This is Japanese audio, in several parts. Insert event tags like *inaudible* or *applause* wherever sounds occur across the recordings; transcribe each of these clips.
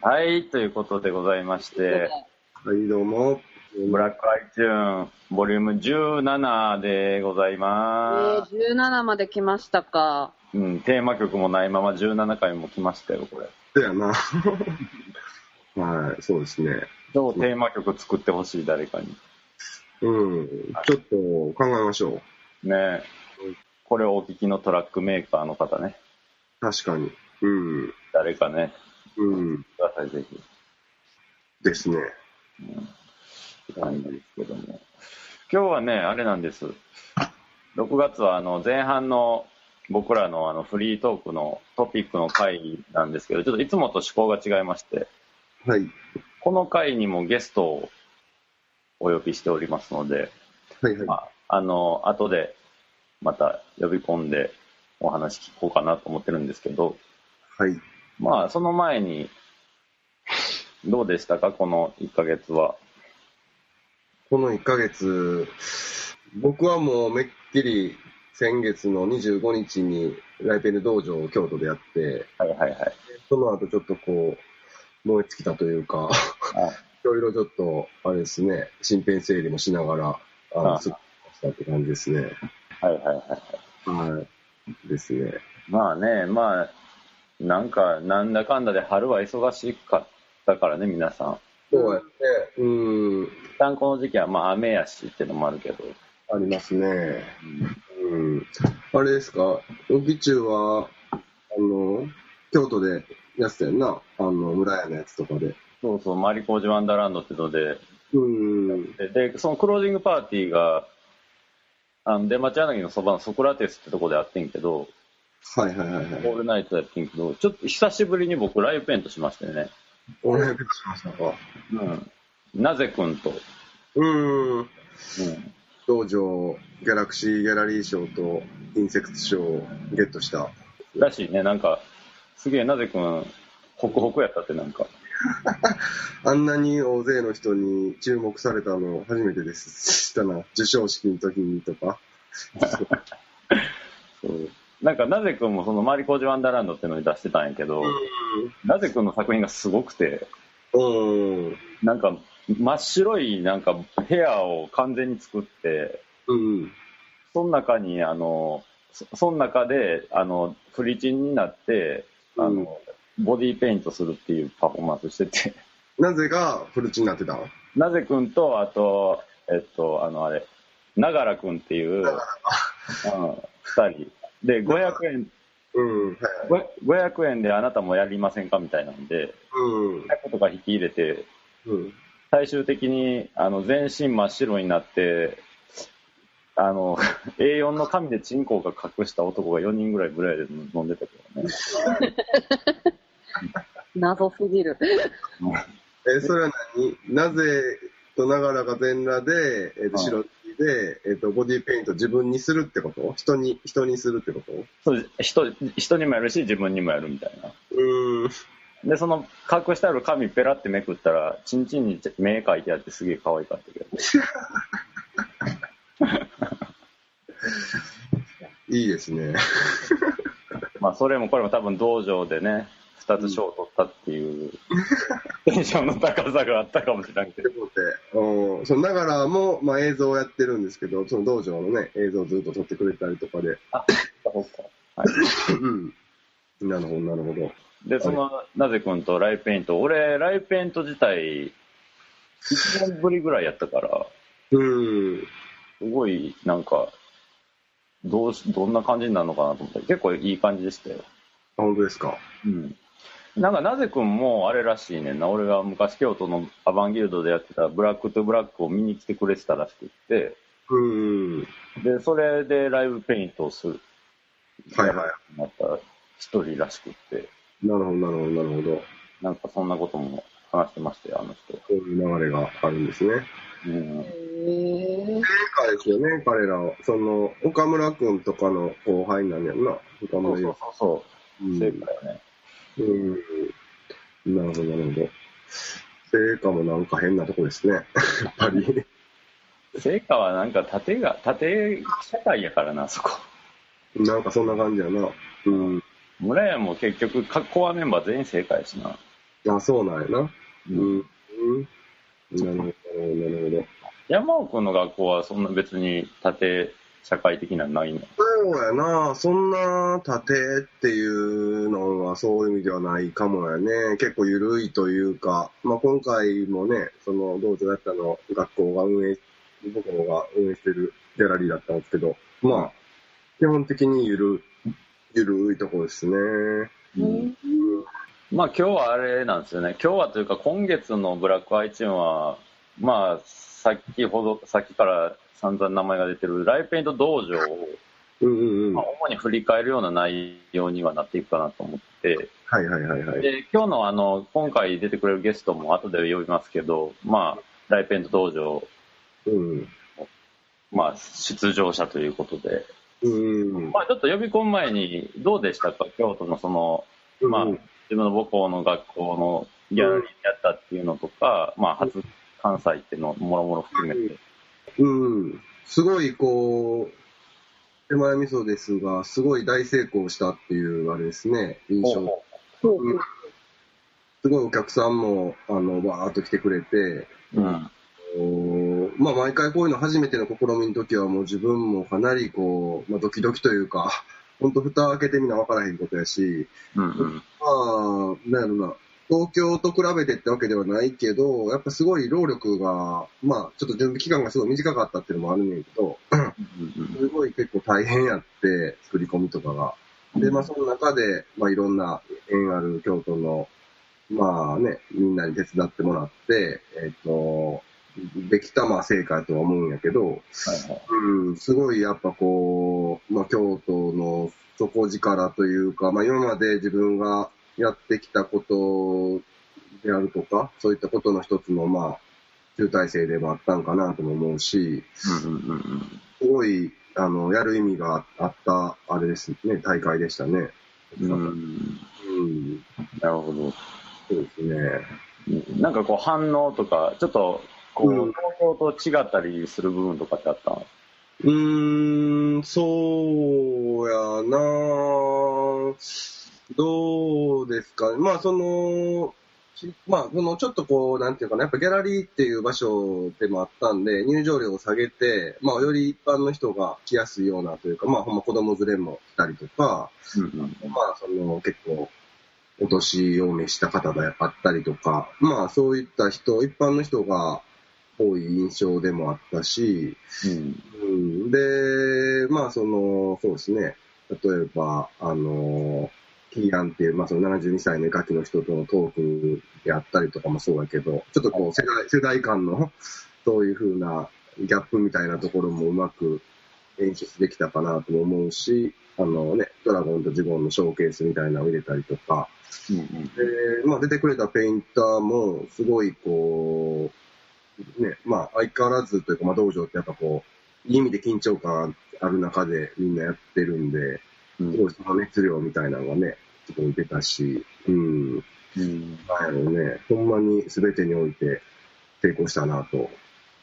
はい、ということでございまして、はい、どうも。ブラックアイチューン、ボリューム17でございえまー、17まで来ましたか。す。うん、テーマ曲もないまま17回も来ましたよ、これ。そうやな。*laughs* はい、そうですね。どうテーマ曲作ってほしい、誰かに。うん。ちょっと考えましょう。ねこれをお聞きのトラックメーカーの方ね。確かに。うん。誰かね、うん。ください、ぜひ。ですね。って感じですけども。今日はね、あれなんです。6月はあの前半の僕らのあのフリートークのトピックの回なんですけど、ちょっといつもと趣向が違いまして、はい。この回にもゲストをお呼びしておりますので、はいはい。まあ、あの、後でまた呼び込んでお話聞こうかなと思ってるんですけど、はい。まあ、その前に、どうでしたか、この1ヶ月は。この1ヶ月、僕はもうめっきり先月の25日にライペル道場を京都でやって、はいはいはい。その後ちょっとこう、燃え尽きたというか、あ *laughs* いろいろちょっと、あれですね、身辺整理もしながら、あの、あ過ごしたって感じですね。はいはいはい。はい。ですね。まあね、まあ、なんか、なんだかんだで春は忙しかったからね、皆さん。そうやって、うん、一旦この時期は、まあ、雨やしってのもあるけど。ありますね。うん。あれですか、オキチュは、あの、京都でやってたよな、あの、村屋のやつとかで。そうそう、マリコージワンダーランドってので、うん。で、でそのクロージングパーティーが、あの、出町柳のそばのソクラテスってとこでやってんけど、はいはいはいオはい。ールナイトやってんけど、ちょっと久しぶりに僕ライブペイントしましてね。お願いしましたか。うん。なぜくんと、うん。うん。道場、ギャラクシーギャラリー賞とインセクト賞をゲットした。らしいね、なんか、すげえなぜくん、ホクホクやったってなんか。*laughs* あんなに大勢の人に注目されたの初めてです。したな。授賞式の時にとか。そ *laughs* うなんか、なぜくんもそのマリコージワンダーランドっていうのに出してたんやけど、なぜくんの作品がすごくて、うん。なんか、真っ白いなんか部屋を完全に作って、うん。その中に、あの、そその中で、あの、フリチンになって、あの、うんボディーペイントするっていうパフォーマンスしてて、なぜがフルチになってたの？なぜくんと、あと、えっと、あの、あれ、ながらくんっていう、うん、二人。で、500円、うん。はい。ご500円であなたもやりませんかみたいなんで、うん。100とか引き入れて、うん。最終的にあの全身真っ白になって、あの A4 の紙でチンコが隠した男が4人ぐらいぐらいで飲んでたけどね。*laughs* 謎すぎる。え、それは何？なぜとながらが全裸で、えっ、と、はい白 T で、えっ、と、ボディペイント自分にするってこと？人に、人にするってこと？そう人人にもやるし、自分にもやるみたいな。うーん。で、その隠してある紙ペラってめくったら、チンチンに目描いてあってすげえ可愛かったけど。いいですね。*laughs* まあ、それもこれも多分道場でね、2つ賞を取ったっていう、テンションの高さがあったかもしれんけど。でうん、そのながらも、まあ、映像をやってるんですけど、その道場のね、映像をずっと撮ってくれたりとかで。あ、そっか。はい。うん。なるほど、なるほど。で、その、なぜくんとライペイント、俺、ライペイント自体、1年ぶりぐらいやったから、うん。すごい、なんか、どうし、どんな感じになるのかなと思って、結構いい感じでしたよ。本当ですか。うん。なんか、なぜくんもあれらしいねんな。俺が昔京都のアバンギルドでやってたブラックトゥブラックを見に来てくれてたらしくって、うん。で、それでライブペイントをする。はいはまた、一人らしくって、い。なるほど、なるほど、なるほど。なんかそんなことも話してましたよ、あの人。こういう流れがあるんですね。うん。へー正解ですよね、彼らは。その、岡村くんとかの後輩なんやんな。岡そう村そうそうそうう。ん正解よね。うん。なるほど、なるほど。成果もなんか変なとこですね。*laughs* やっぱり。*laughs* 成果はなんか縦が、縦社会やからな、そこ。なんかそんな感じやな。うん。村屋も結局、コアメンバー全員正解やしな。あ、そうなんやな。ううん。うん。なるほど、なるほど。山尾君の学校はそんな別に縦社会的なのないの？そうやな、そんな盾っていうのはそういう意味ではないかもやね。結構緩いというか、まあ今回もね、その道場だったの学校が運営、僕のが運営してるギャラリーだったんですけど、まあ、基本的にゆる、ゆるいところですね。うんまあ今日はあれなんですよね。今日はというか今月のブラックアイチューンは、まあ先ほど、先から散々名前が出てるライペイント道場を、うんうんうん。まあは、主に振り返るような内容にはなっていくかなと思って、いはいはいはい。で、今日のあの、今回出てくれるゲストも後で呼びますけど、まあ、ライペイント道場、うん。まあ、出場者ということで、うん。まあちょっと呼び込む前に、どうでしたか？京都のその、まあ、うん自分の母校の学校のギャラリーやったっていうのとか、まあ、初関西っていうのもろもろ含めて。うん。すごい、こう、手前味噌ですが、すごい大成功したっていう、あれですね、印象。そううんすごいお客さんも、あの、わーっと来てくれて、うん。まあ、毎回こういうの初めての試みの時はもう自分もかなりこう、まあ、ドキドキというか、ほんと蓋開けてみな分からへんことやし、うんうん。まあ、なんやろな、東京と比べてってわけではないけど、やっぱすごい労力が、まあ、ちょっと準備期間がすごい短かったっていうのもあるねんけど、うんすごい結構大変やって、作り込みとかが。で、まあ、その中で、まあ、いろんな縁ある京都の、まあね、みんなに手伝ってもらって、えっ、と、できた、まあ、成果やとは思うんやけど、はいはいうん、すごいやっぱこう、まあ、京都の底力というか、まあ、今まで自分がやってきたことであるとか、そういったことの一つの、まあ、集大成でもあったんかなとも思うし、うんうんうんすごい、あの、やる意味があった、あれですね、大会でしたね。うん。ううん、ん。なるほど。そうですね。なんかこう反応とか、ちょっと、こう、うん東京と違ったりする部分とかってあった？うーん、そうやなどうですかね。まあ、その、しまあ、その、ちょっとこう、なんていうかな、やっぱギャラリーっていう場所でもあったんで、入場料を下げて、まあ、より一般の人が来やすいようなというか、まあ、ほんま子供連れも来たりとか、うんうん。まあ、その、結構、お年を召した方があったりとか、まあ、そういった人、一般の人が多い印象でもあったし、うん。うん、で、まあ、その、そうですね。例えば、あの、キーアンっていう、まあ、その72歳の絵描きの人とのトークであったりとかもそうだけど、ちょっとこう、世代、世代間の、そういう風なギャップみたいなところもうまく演出できたかなとも思うし、あのね、ドラゴンとジゴンのショーケースみたいなのを入れたりとか、うんうん。で、まあ、出てくれたペインターも、すごい、こう、ね、まあ、相変わらずというか、まあ、道場ってやっぱこう、いい意味で緊張感ある中でみんなやってるんで、その熱量みたいなのがね、そこに出たし、うん、うん。なんやろうね、ほんまに全てにおいて成功したなと、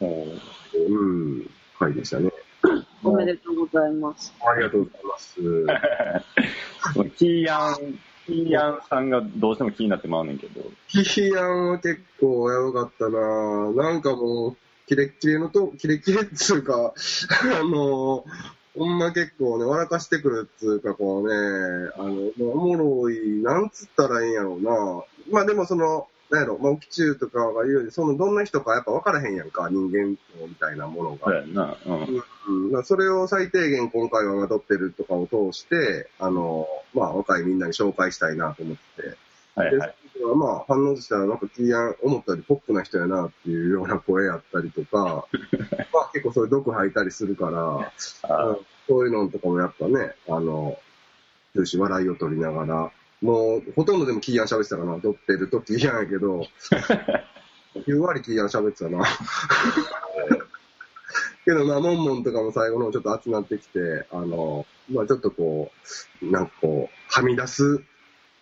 うん、回でしたね。*coughs* おめでとうございます。ありがとうございます。*laughs* キーヤン、キーヤンさんがどうしても気になってまうねんけど。キヒアンは結構やばかったななんかもう、キレッキレのと、キレッキレっつうか、*laughs* あの、ほんま結構ね、笑かしてくるっつうか、こうね、あの、おもろい、なんつったらいいんやろうなまあでもその、なんやろ、まあ、沖中とかが言うように、その、どんな人かやっぱ分からへんやんか、人間みたいなものが。うやんな。うん。うん、それを最低限今回はまとってるとかを通して、あの、まあ、若いみんなに紹介したいなと思って、はいはい。でまあ、反応としたら、なんか、キーアン、思ったよりポップな人やなっていうような声やったりとか、*laughs* まあ、結構そういう毒吐いたりするから、そういうのとかもやっぱね、あの、終始笑いを取りながら、もう、ほとんどでもキーアン喋ってたかな、撮ってるとキーアンやけど、*laughs* 9割キーアン喋ってたな。けどな、モンモンとかも最後の方ちょっと集まってきて、あの、まあちょっとこう、なんかこう、はみ出す、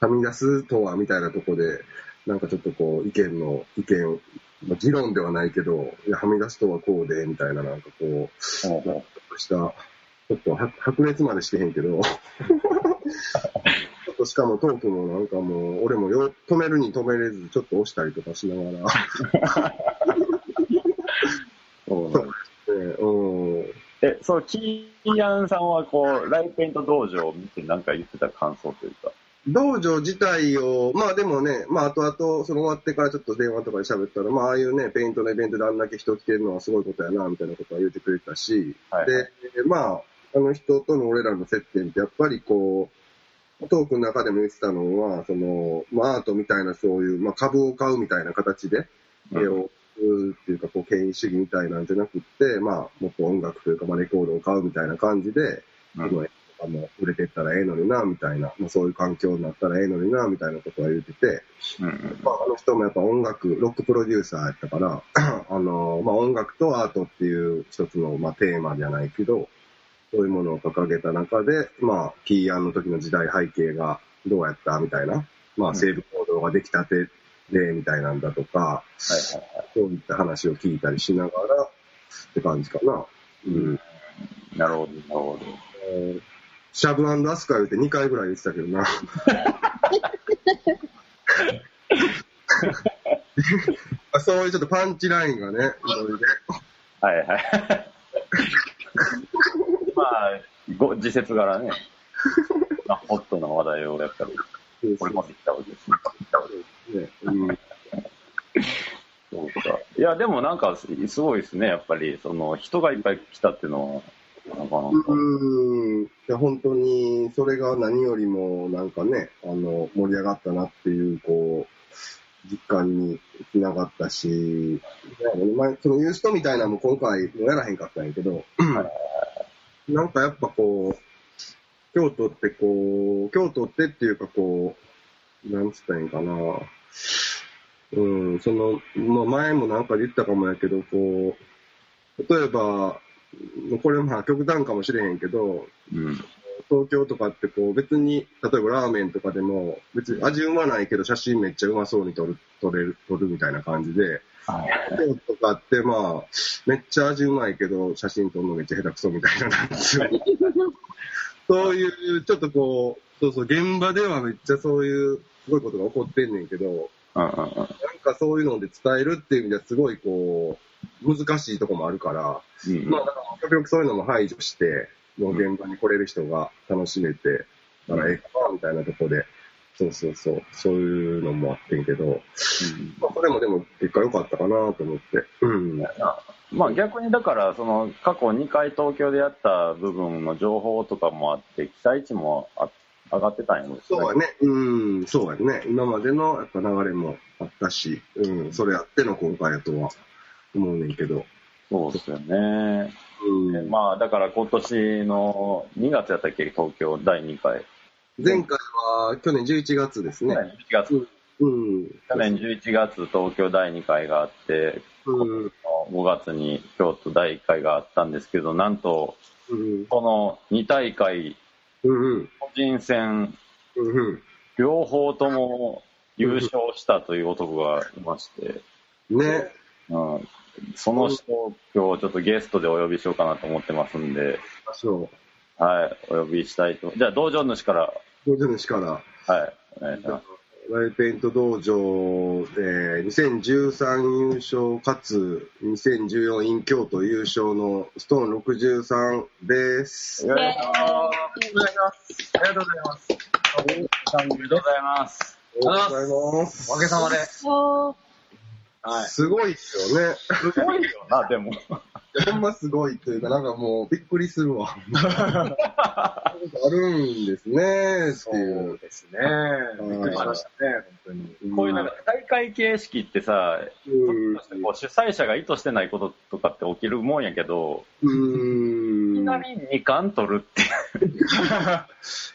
はみ出すとはみたいなとこで、なんかちょっとこう、意見の、意見、まあ、議論ではないけど、いや、はみ出すとはこうで、みたいな、なんかこう、ほうちょほっとした、ちょっとは白熱までしてへんけど、*laughs* ちょっととしかもトークもなんかもう、俺もよ止めるに止めれず、ちょっと押したりとかしながら。*laughs* そうえそう、キーヤンさんはこう、ライペイント道場を見てなんか言ってた感想というか。道場自体を、まあでもね、まあ後々、その終わってからちょっと電話とかで喋ったら、まあああいうね、ペイントのイベントであんだけ人来てるのはすごいことやな、みたいなことは言ってくれたし、はいで、まあ、あの人との俺らの接点ってやっぱりこう、トークの中でも言ってたのは、その、まあアートみたいなそういう、まあ株を買うみたいな形で、絵をっていうか、こう、権威主義みたいなんじゃなくって、まあ、もっと音楽というか、まあレコードを買うみたいな感じで、うんこの売れてったらええのにな、みたいな、まあそういう環境になったらええのにな、みたいなことは言ってて、うんうんまあ、あの人もやっぱ音楽、ロックプロデューサーやったから、*clears throat* あの、まあ、音楽とアートっていう一つの、まあ、テーマじゃないけど、そういうものを掲げた中で、まあ、ピーアンの時の時代背景がどうやったみたいな、まあ、うん西部行動ができたてで、みたいなんだとか、はいはいはい。そういった話を聞いたりしながら、って感じかな。うん。なるほど、なるほど。えーシャブアスカ言うて2回ぐらい言ってたけどな。*laughs* そういうちょっとパンチラインがね、いろいろはいはい。まあ、ご時節柄ね、まあ、ホットな話題をやっぱり、これまで来たわけですね。ね、うん、そうか。いや、でもなんか、すごいですね、やっぱり、その、人がいっぱい来たっていうのは、なかなか。うん。本当に、それが何よりも、なんかね、あの、盛り上がったなっていう、こう、実感につながったし、まあ、そのユーストみたいなのも今回もやらへんかったんやけど、なんかやっぱこう、京都ってこう、京都ってっていうかこう、なんつったらいいんかな。うん、その、まあ前もなんかで言ったかもやけど、こう、例えば、これまあ極端かもしれへんけど、うん。東京とかってこう別に、例えばラーメンとかでも、別に味うまないけど写真めっちゃうまそうに撮る、撮れる、撮るみたいな感じで、はい。とかってまあ、めっちゃ味うまいけど写真撮るのめっちゃ下手くそみたいななんですよ。*laughs* そういう、ちょっとこう、そうそう、現場ではめっちゃそういう、すごいことが起こってんねんけど。なんかそういうので伝えるっていう意味ではすごいこう、難しいとこもあるから、うんまあ、だから極力そういうのも排除して、もう現場に来れる人が楽しめて、たらええかな、みたいなとこで、そうそうそう、そういうのもあってんけど、まあ、それもでも結果良かったかなと思って。うん。まあ逆にだから、その過去2回東京でやった部分の情報とかもあって、期待値もあ上がってたんやろそうやね。うん、そうやね。今までのやっぱ流れもあったし、うん、それあっての今回やとは思うねんけど。そうですよね。うん。まあだから今年の2月やったっけ、東京第2回。前回は去年11月ですね。11月。うん。去年11月東京第2回があって、うん。5月に京都第1回があったんですけど、なんと、うん。この2大会、うん。個人戦、うん。両方とも優勝したという男がいまして、ね。うん、その人を今日ちょっとゲストでお呼びしようかなと思ってますんで、そう。はい、お呼びしたいと。じゃあ、道場主から、道場主から、はい、お願いします。ライペイント道場で2013優勝かつ2014イン京都優勝のストーン63です。お願いしお願いします。ありがとうございます。ます。ありがとうございます。おはようございます。おかげさまで。はい。すごいっすよね。すごいよな、でも。*laughs* ほんますごいというか、なんかもうびっくりするわ。*laughs* あるんですね、っていう。ですね。びっくりしましたね、本当に。こういうなんか大会形式ってさ、主催者が意図してないこととかって起きるもんやけど、うん。いきなり2冠取るって、*laughs*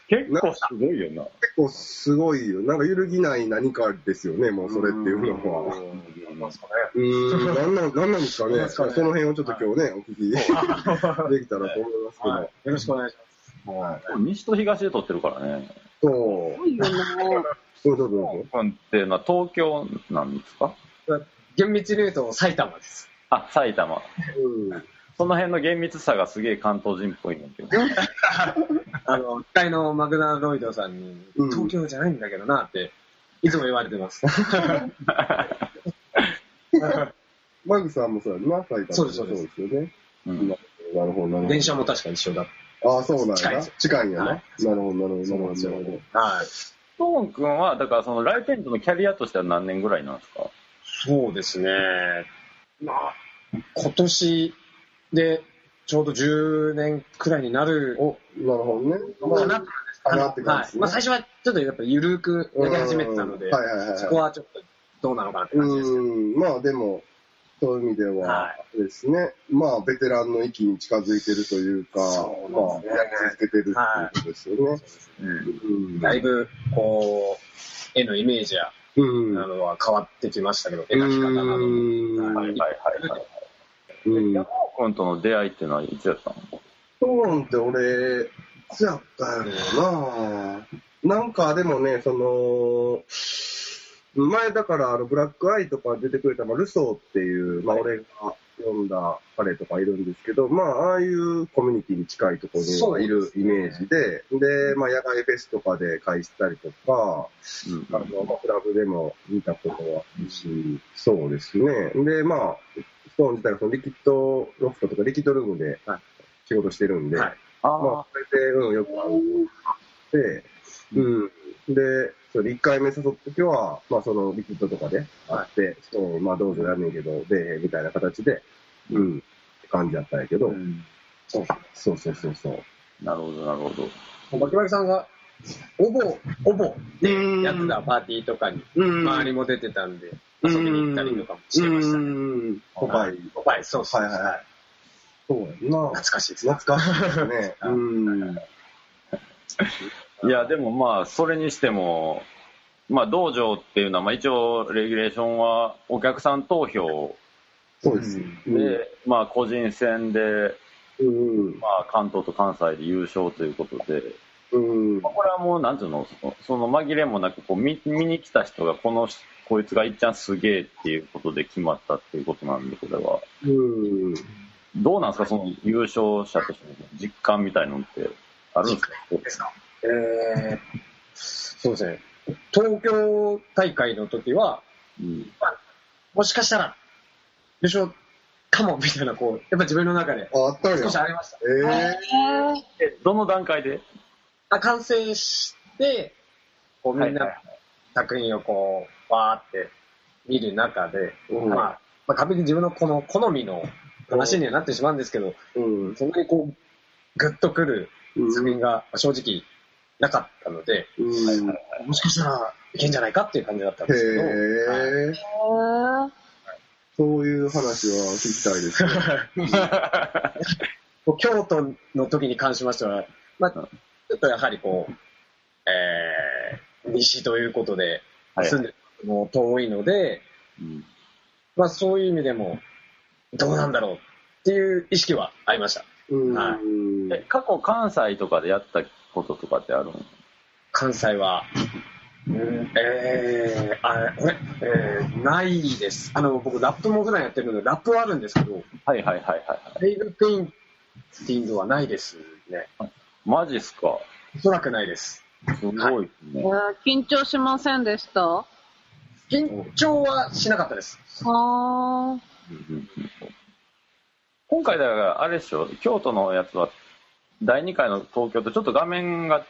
結構すごいよな。結構すごいよ。なんか揺るぎない何かですよね、もうそれっていうのは。うーん、なんなん、なんなんですかね。なんですかねその辺をちょっと今日ね、お聞きできたらと思いますけど。はい。よろしくお願いします。西と東で取ってるからね。そう。すごいよな。そうそうそう君っていうのは東京なんですか？厳密に言うと埼玉です。あ、埼玉。そう。うん。その辺の厳密さがすげえ関東人っぽいんだけど。*laughs* あの、機械のマグナロイドさんに、うん東京じゃないんだけどなって、いつも言われてます。*laughs* マグさんもそうやんな、埼玉そうですそうですそうですよね。うんなるほど、なるほど。電車も確か一緒だ。ああ、そうなんやな近いです。近いんやな。はなるほど、なるほど、なるほど。なるほはい。ストーン君は、だからそのライテントのキャリアとしては何年ぐらいなんですか？そうですね。まあ、今年でちょうど10年くらいになるど。お、なるほどね。かなかなって感はい。じですねまあ最初はちょっとやっぱゆるくやり始めてたのでうん、はいはいはいはい。そこはちょっとどうなのかなって感じです。うん、まあでも、そういう意味でははですね、まあベテランの域に近づいてるというか、そうまあなんですね。やり続けてるっていうことですよね。だいぶ、こう、絵のイメージや、うん。などは変わってきましたけど、絵描き方なども。うん。はい。はい。はい。はい。うん。山尾君との出会いっていうのはいつやったのそうなんて俺、いつやったやろうななんかでもね、その、前だからあのブラックアイとか出てくれた、まあ、ルソーっていう、まあ俺が読んだ彼とかいるんですけど、まあああいうコミュニティに近いところにはいるイメージで、で、まあ野外フェスとかで会したりとか、うんあの、まあ、クラブでも見たことはあるし、そうですね。で、まあ、ストーン自体がそのリキッドロフトとかリキッドルームではい。仕事してるんで、はい。あまあ、それで、うん、よく会うで、うん。で、それ1回目誘った時は、まあ、そのリキッドとかで会って、ストーン、まあ、どうぞやんねんけど、で、みたいな形で、うん、って感じだったんやけど、うんそうそうそうそうそう。なるほど、なるほど。バキバキさんが、おぼ、おぼでやってたパーティーとかに、うん周りも出てたんで、遊びに行ったりとかもしてました。うん。ポパイ。ポパイ、そうそう。はいはいはい。そうやんな。懐かしいですね。懐かしいですね。*laughs* うん。いや、でもまあ、それにしても、まあ、道場っていうのは、まあ、一応、レギュレーションはお客さん投票そうです。で、まあ、個人戦で、うん。まあ、関東と関西で優勝ということで、うん。まあこれはもう、なんていうの、そのその紛れもなく、こう見、見に来た人が、この、こいつがいっちゃんすげえっていうことで決まったっていうことなんで、これは。うん。どうなんですか、その優勝者としての実感みたいのってあるんですか？ですか？えー、そうですね。東京大会の時は、うん。もしかしたら、優勝かも、みたいな、こう、やっぱ自分の中で少し。ありました。えええ、どの段階で？あ完成して、こうみんな作品をこう、わーって見る中で、うんまあ、まあ、完璧に自分のこの好みの話にはなってしまうんですけど、うん。そんなにこう、グッとくる作品が正直なかったので、うん。もしかしたらいけんじゃないかっていう感じだったんへですけど、はいえ。そういう話は聞きたいですね。*laughs* 京都の時に関しましては、まあ、ちょっとやはりこう、えー、西ということで、はい住んでも遠いので、うんまあそういう意味でも、どうなんだろうっていう意識はありました。うん。はいえ、過去関西とかでやったこととかってあるの？関西は、うん、えー、あ、これ、えー、ないです。あの、僕ラップも普段やってるので、ラップはあるんですけど、はいはいはいはいはい。レイブペインティングはないですね。マジっすか？おそらくないです。すごいですね。緊張しませんでした？緊張はしなかったです。あうんうんうん今回だから、あれでしょ、京都のやつは、第2回の東京とちょっと画面が、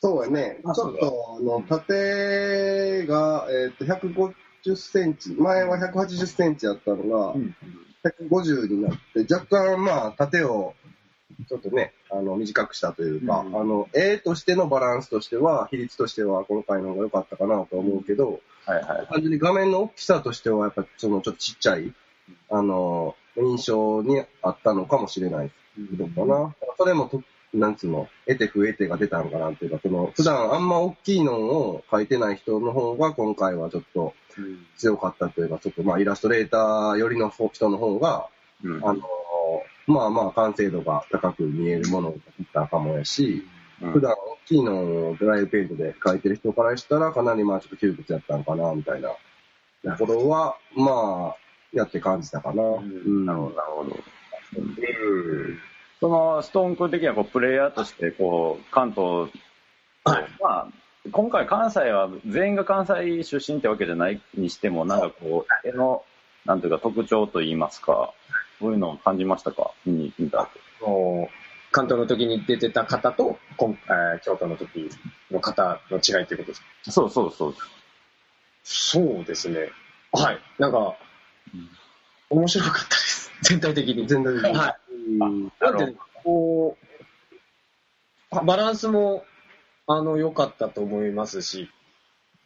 そうやね。ちょっと、あの、縦が、えっと、150センチ、前は180センチやったのが、150になって、若干、まあ、縦を、ちょっとね、あの、短くしたというか、うん。あの、絵としてのバランスとしては、比率としては、今回の方が良かったかなと思うけど、はいはい。単純に画面の大きさとしては、やっぱ、その、ちょっとちっちゃい、あの、印象にあったのかもしれないのかな。それもと、なんつうの、得て増えてが出たんかなっていうか、その、普段あんま大きいのを描いてない人の方が、今回はちょっと強かったというか、ちょっとまあ、イラストレーター寄りの人の方が、うん。あの、まあまあ、完成度が高く見えるものを描いたかもやし、うん。普段大きいのをドライブペイントで描いてる人からしたら、かなりまあちょっと窮屈やったんかな、みたいなところは、まあ、やって感じたかな。うん。なるほど、なるほど。うんそのストーン君的にはこうプレイヤーとしてこう関東、はいまあ、今回関西は全員が関西出身ってわけじゃないにしてもなんかこう絵のなんていうか特徴といいますかそういうのを感じましたか？見に見た関東の時に出てた方と、今えー京都の時の方の違いということですか？そうそうそうそうですね。はい。なんか、面白かったです。全体的に。全体的に。はうんい。なんで、こう、バランスも、あの、良かったと思いますし、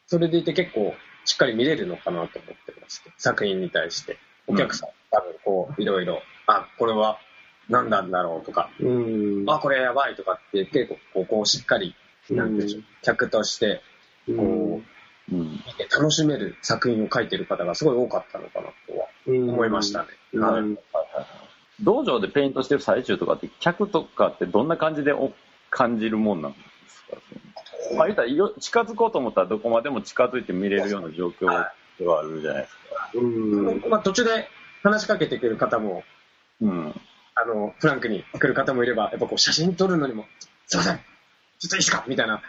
それでいて結構、しっかり見れるのかなと思ってまして、作品に対して。お客さん、多分こう、いろいろ、あ、これは何なんだろうとか、うん。あ、これやばいとかって結構、こう、こうしっかり、なんでしょう、客として、うん。こう、うん。見て楽しめる作品を書いてる方がすごい多かったのかなとは思いましたね。道場でペイントしてる最中とかって客とかってどんな感じでお感じるもんなんですか？まあ言ったら近づこうと思ったらどこまでも近づいて見れるような状況ではあるじゃないですか。うん。まあ、途中で話しかけてくる方も、うん。あの、フランクに来る方もいれば、やっぱこう写真撮るのにも、すいません、ちょっといいですか？みたいな、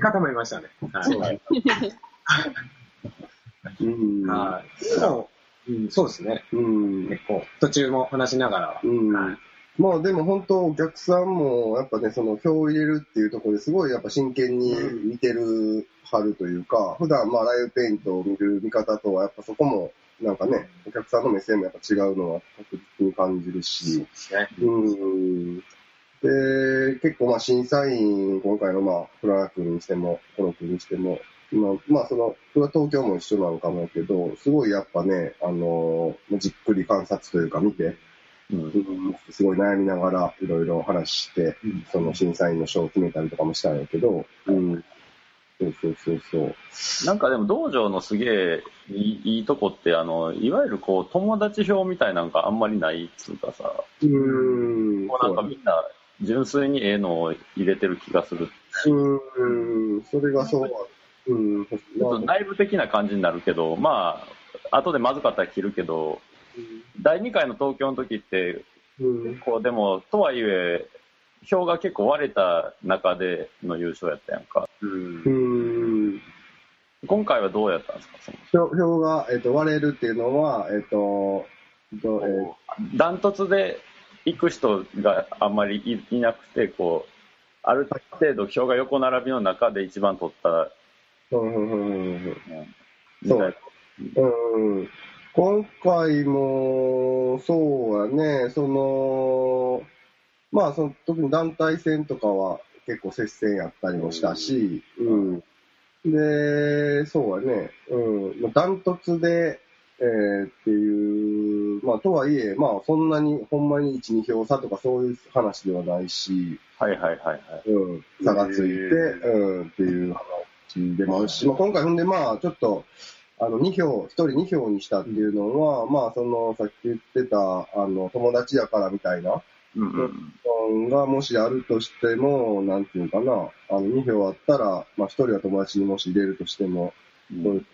方もいましたね。はい。*laughs* うん。はい。うん、そうですね。うん。結構、途中も話しながら、うんはいまあでも本当お客さんもやっぱね、その票を入れるっていうところですごいやっぱ真剣に見てるはるというか、普段まあライブペイントを見る見方とはやっぱそこもなんかね、お客さんの目線もやっぱ違うのは確実に感じるし、ですね。うん。で、結構まあ審査員、今回のまあ、フラナ君にしても、コロ君にしても、まあ、まあその、それは東京も一緒なのかもやけど、すごいやっぱね、あのじっくり観察というか見て、うんうんすごい悩みながらいろいろ話して、その審査員の賞を決めたりとかもしたんやけど、うん。そうそうそうそう。なんかでも道場のすげえいいとこって、あの、いわゆるこう友達票みたいなんかあんまりないっつうかさ、うん。こうなんかみんな純粋にええのを入れてる気がする。うん。それがそう。うん。ちょっと内部的な感じになるけど、まあ、後でまずかったら切るけど、第2回の東京の時って、うん。こうでも、とはいえ、票が結構割れた中での優勝やったやんか。うんうん。今回はどうやったんですか？票票が、えっと割れるっていうのは、えっと、えっとえダントツで行く人があんまりいいなくて、こう、ある程度票が横並びの中で一番取った、ーうんうんうんうんみたいなう。ん今回も、そうやね、その、まあその、特に団体戦とかは結構接戦やったりもしたし、うん。で、そうやね、うん。まあダントツで、えーっていう、まあとはいえ、まあそんなに、ほんまに1、2票差とかそういう話ではないし、はいはいはいはい。うん、差がついて、へうん、っていう話でもあるし、まあ、今回ほんで、まあ、ちょっと、あの、2票、1人2票にしたっていうのは、まあ、その、さっき言ってた、あの、友達やからみたいな、うんうん。のがもしあるとしても、なんていうかな、あの、2票あったら、まあ、1人は友達にもし入れるとしても、うん。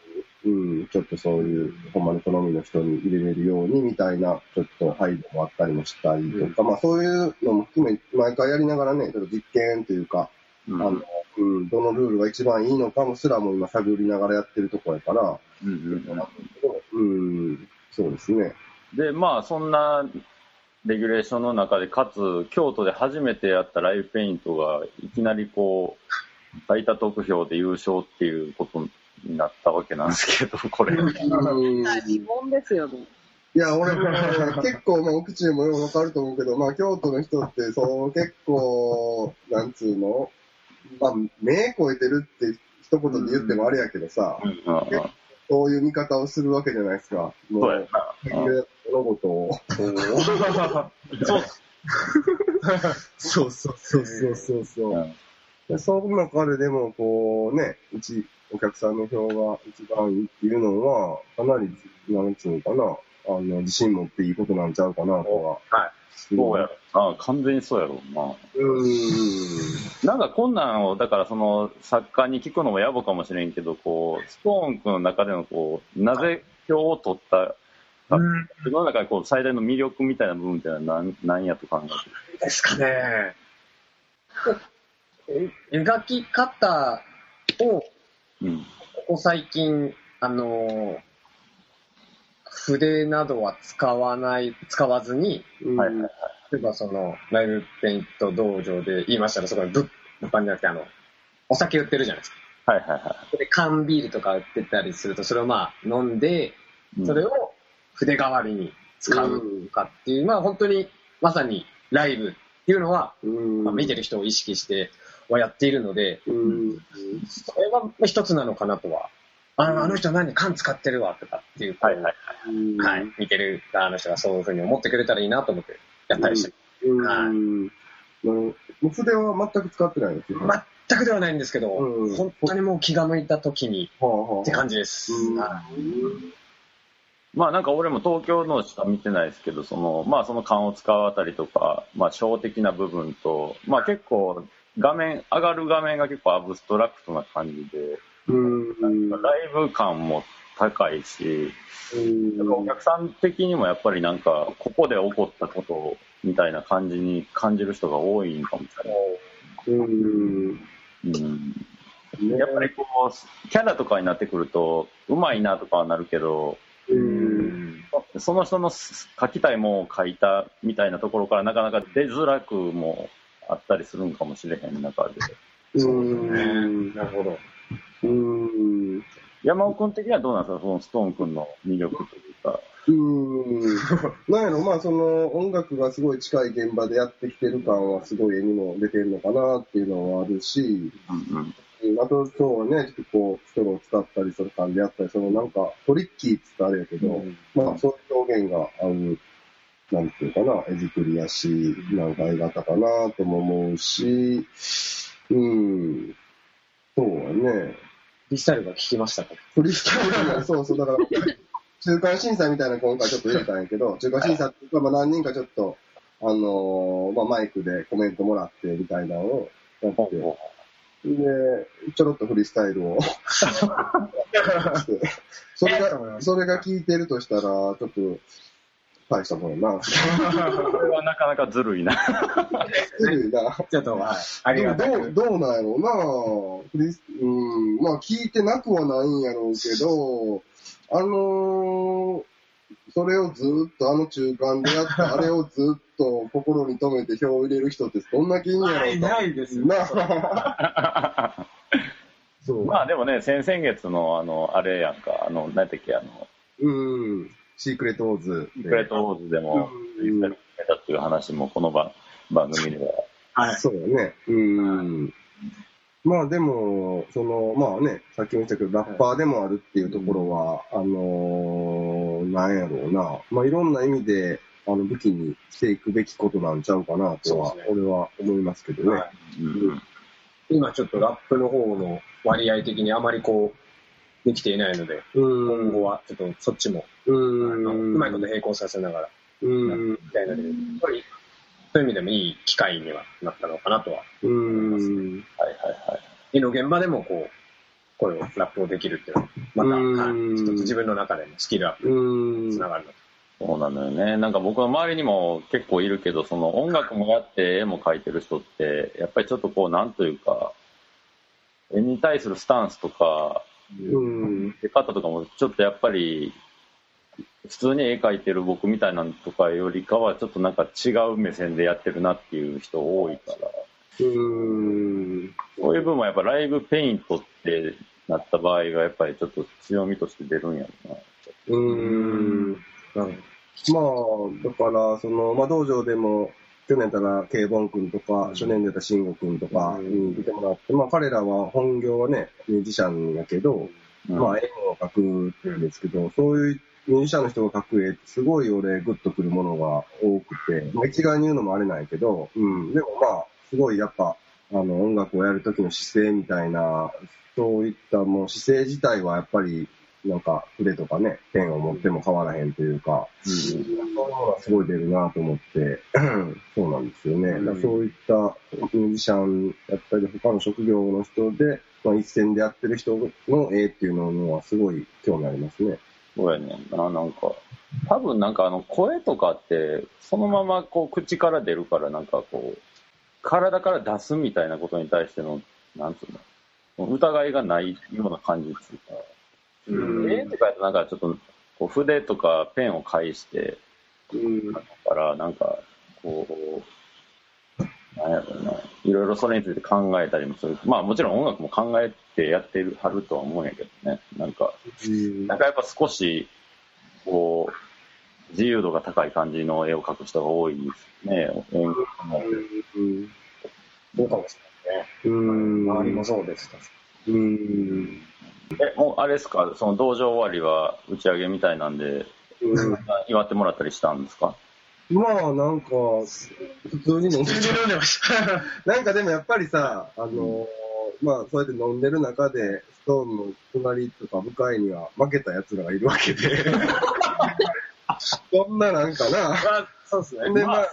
うん、ちょっとそういう、ほんまに好みの人に入れれるようにみたいな、ちょっと配慮もあったりもしたりとか、まあそういうのも含め、毎回やりながらね、ちょっと実験というか、うんあの、うん、どのルールが一番いいのかもすらも今探りながらやってるところやから、うんうんうん、そうですね。で、まあ、そんなレギュレーションの中で、かつ、京都で初めてやったライブペイントが、いきなりこう、最多得票で優勝っていうことになったわけなんですけど、*laughs* これ。うん疑問ですよね。いや、俺結構、まあ、奥地でもよくわかると思うけど、まあ、京都の人って、そう、結構、なんつうの、まあ、目超えてるって一言で言ってもあれやけどさ、そういう見方をするわけじゃないですか。もそう物事を。そうそうそうそうそうそうそう。うんでその中ででも、こうね、うち、お客さんの票が一番いいっていうのは、かなり、なんつうのかな、あの、自信持っていいことなんちゃうかなとは。はい。そうやろ。あ完全にそうやろうな。うーん。なんか困難を、だからその、作家に聞くのも野暮かもしれんけど、こう、ストーン君の中でのこう、なぜ票を取ったうん。自分の中でこう最大の魅力みたいな部分ってのは何何やと考えてる？ですかね。え描き方を、うん。ここ最近、あの、筆などは使わない、使わずに、うんはいはいはい。例えばその、ライブペイント道場で言いましたら、そこに物物販じゃなくて、あの、お酒売ってるじゃないですか。はいはいはで、缶ビールとか売ってたりすると、それをまあ飲んで、い。それを筆代わりに使うとかっていう、まあ本当にまさにライブっていうのは、うん。まあ、見てる人を意識してはやっているので、うん。それは一つなのかなとは。あのあの人何缶使ってるわとかっていう、はいはいはい。はい、見てる側の人がそういうふうに思ってくれたらいいなと思ってやったりして、うん。はい。うんもう筆は全く使ってないんですよ。は全くではないんですけど、うん。本当にもう気が向いた時にって感じです。まあなんか俺も東京のしか見てないですけど、その、まあその缶を使うあたりとか、まあ小的な部分と、まあ結構画面、上がる画面が結構アブストラクトな感じで、うん。ライブ感も高いし、お客さん的にもやっぱりなんか、ここで起こったことみたいな感じに感じる人が多いんかもしれない。うんうんやっぱりこう、キャラとかになってくると、うまいなとかはなるけど、うんその人の書きたいものを書いたみたいなところからなかなか出づらくもあったりするんかもしれへん中で。うんなるほど。うん山尾君的にはどうなんですか？そのストーン君の魅力というか。うん。なんやろ、まあその音楽がすごい近い現場でやってきてる感はすごい絵にも出てるのかなっていうのはあるし、うんうん。うんあとそうね、ちょっとこう、ストローを使ったりする感じであったり、そのなんかトリッキーって言ったらあれやけど、まあそういう表現が合う、なんていうかな、絵作りやし、なんか絵型かなとも思うし、うん、そうやね。リスタイルが聞きましたか？フリースタイルが、そうそう、だから、中間審査みたいなの今回ちょっと入れたんやけど、中間審査っていうか、まあ何人かちょっと、あのーまあマイクでコメントもらってみたいなのをやって、で、ちょろっとフリースタイルを *laughs* それが、それが聞いてるとしたら、ちょっと、大したもんやな。これはなかなかずるいな。ずるいな。ちょっと、はい。ありがたく。どう、どうなんやろうなフリースうん、まあ聞いてなくはないんやろうけど、あのーそれをずっとあの中間でやって、あれをずっと心に留めて票を入れる人ってどんな気にやろうと。ないですよ。*laughs* そう。まあでもね、先々月のあの、あれやんか、あの、何やったっけ、あの、うん。シークレットウォーズで。クレートウォーズでも、うんフリースタイル決めたっていう話もこの番番組では。はい。そうだね。うん。まあでも、その、まあね、さっきも言ったけど、ラッパーでもあるっていうところは、あのーなんやろうな。まあいろんな意味で、あの、武器にしていくべきことなんちゃうかなとは、俺は思いますけどね。はいうん今ちょっとラップの方の割合的にあまりこう、できていないので、うん。今後はちょっとそっちも、うまいこと並行させながら、うん。みたいなので、やっぱり、そういう意味でもいい機会にはなったのかなとは。うん。はいはいはい。絵の現場でもこう、これをラップをできるっていうのは、また、うんはい、一つ自分の中でのスキルアップうん。につながるのそうなのよね。なんか僕の周りにも結構いるけど、その音楽もやって絵も描いてる人って、やっぱりちょっとこう、なんというか、絵に対するスタンスとか、うん。出方とかもちょっとやっぱり、普通に絵描いてる僕みたいなのとかよりかは、ちょっとなんか違う目線でやってるなっていう人多いから、うん。そういう部分はやっぱライブペイントってなった場合がやっぱりちょっと強みとして出るんやろな。うん。なるまあ、だから、その、まあ、道場でも、去年だったら、ケイボン君とか、初年だったら慎吾君とかに出てもらって、まあ、彼らは本業はね、ミュージシャンやけど、うんまあ、絵を描くんですけど、そういうミュージシャンの人が描く絵って、すごい俺、グッとくるものが多くて、まあ、一概に言うのもあれないけど、うん、でもまあ、すごいやっぱ、あの、音楽をやる時の姿勢みたいな、そういったもう姿勢自体はやっぱり、なんか筆とかね、ペンを持っても変わらへんというか、そういうものがすごい出るなと思って、*clears throat* そうなんですよね。だからそういったミュージシャンやったり、他の職業の人で、まあ、一線でやってる人の絵っていうのはすごい興味ありますね。そうやねんな、なんか。多分なんかあの声とかって、そのままこう口から出るから、なんかこう、体から出すみたいなことに対しての、なんつうの、疑いがないような感じっていうか、うん絵とかやとなんかちょっと、こう筆とかペンを介して、うん。だから、なんか、こう、なんやろうな、いろいろそれについて考えたりもする。まあもちろん音楽も考えてやってるはるとは思うんやけどね。なんか、うんなんかやっぱ少し、こう、自由度が高い感じの絵を描く人が多いですね。演劇も。うん。そうかもしれないね。うん。周りもそうです。うん。え、もうあれですか、その道場終わりは打ち上げみたいなんで、うん祝ってもらったりしたんですか？まあ、なんか、普通に飲んで飲んでました。なんかでもやっぱりさ、あのーまあ、そうやって飲んでる中で、ストーンの隣とか向かいには負けた奴らがいるわけで。*laughs* そんななんかな。まあ、そうですね。で、まあ、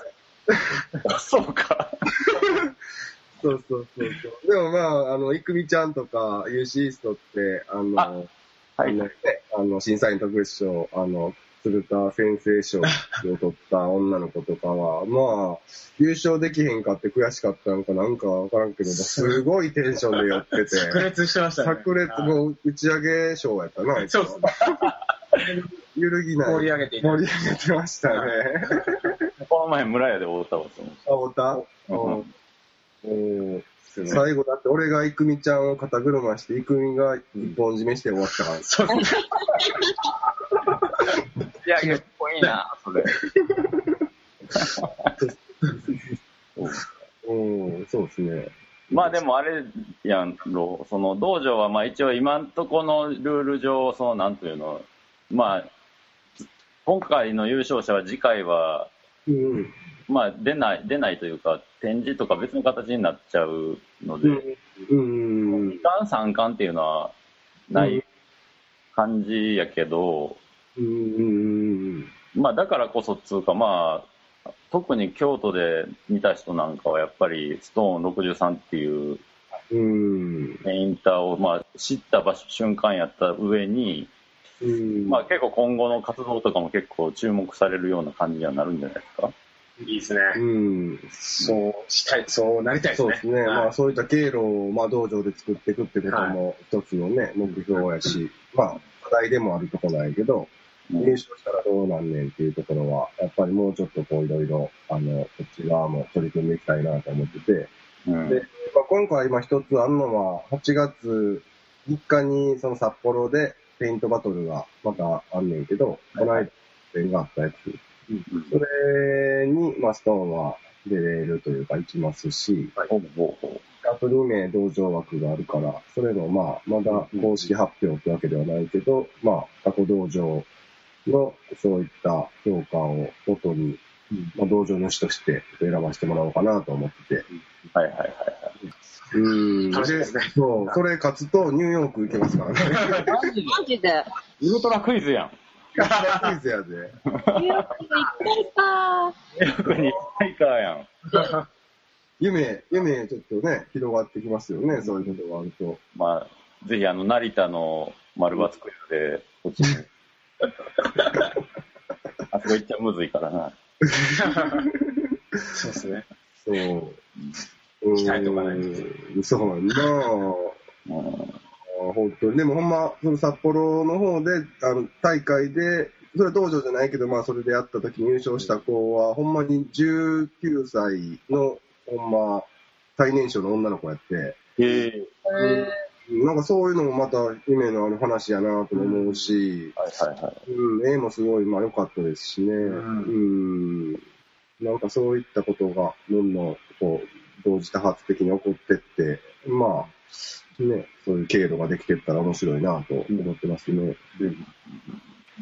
あ *laughs* そうか。*laughs* そうそうそうそう。でもまあ、あの、いくみちゃんとか、ユーシーストって、あの、あはい。ね、あの、審査員特別賞、あの、鶴田先生賞を取った女の子とかは、*laughs* まあ、優勝できへんかって悔しかったのかなんかわからんけど、*laughs* すごいテンションでやってて、炸裂してましたね。炸裂、もう打ち上げ賞やったな、あいつはそうですね。*laughs* 揺るぎない。盛り上げて盛り上げてましたね。この前村屋で会ったわ、そのあ、おたうんうん最後だって俺がいくみちゃんを肩車して、いくみが一本締めして終わったから。そういや、結構いいな、*laughs* それ。*laughs* うん、そうですね。まあでもあれやんろ、その道場はまあ一応今んとこのルール上、そのなんというの、まあ、今回の優勝者は次回は、うん。まあ出ない、出ないというか、展示とか別の形になっちゃうので、うん。2冠3冠っていうのはない感じやけど、うん。まあだからこそっつうかまあ、特に京都で見た人なんかはやっぱりストーン63っていううん。ペインターをまあ知った場所瞬間やった上に、うん。まあ結構今後の活動とかも結構注目されるような感じにはなるんじゃないですか？いいですね。うん。そうしたい、そうなりたいですね。そうですね。はいまあそういった経路を、まあ道場で作っていくってことも一つのね、目標やし、まあ課題でもあるとこなんやけど、うん優勝したらどうなんねんっていうところは、やっぱりもうちょっとこういろいろ、あの、こっち側も取り組んでいきたいなと思ってて、うん。で、まあ、今回今一つあるのは、8月3日にその札幌でペイントバトルがまたあんねんけど、この間、点があったやつ。それに、まあ、ストーンは出れるというか行きますし、ほうほうほあと2名道場枠があるから、それの、まあ、まだ公式発表ってわけではないけど、まあ、過去道場のそういった評価を元に、まあ、道場主として選ばせてもらおうかなと思ってて。うはいはいはいはい。うん。楽しみですねそう、それ勝つとニューヨーク行けますからね。マジで？ウルトラクイズやん。クイズやで。ニューヨーク行きたいか役に最下やん。*laughs* 夢、夢ちょっとね、広がってきますよね、そういうことがあると。まあ、ぜひあの、成田の丸抜クイズで、こっちに。*laughs* あそこ行っちゃむずいからな。そうですね。そう。鍛えとかないとうんそうなうんあ本当に。でもほんま、その札幌の方で、あの、大会で、それは道場じゃないけど、まあそれでやった時に優勝した子は、ほんまに19歳の、ほんま、最年少の女の子やって、へえ。なんかそういうのもまた夢のある話やなとも思うし、はいはいはい。うん、絵もすごい、まあ良かったですしね、うん、なんかそういったことが、どんどん、こう、同時多発的に起こってって、まあ、ね、そういう経路ができてったら面白いなと思ってますね。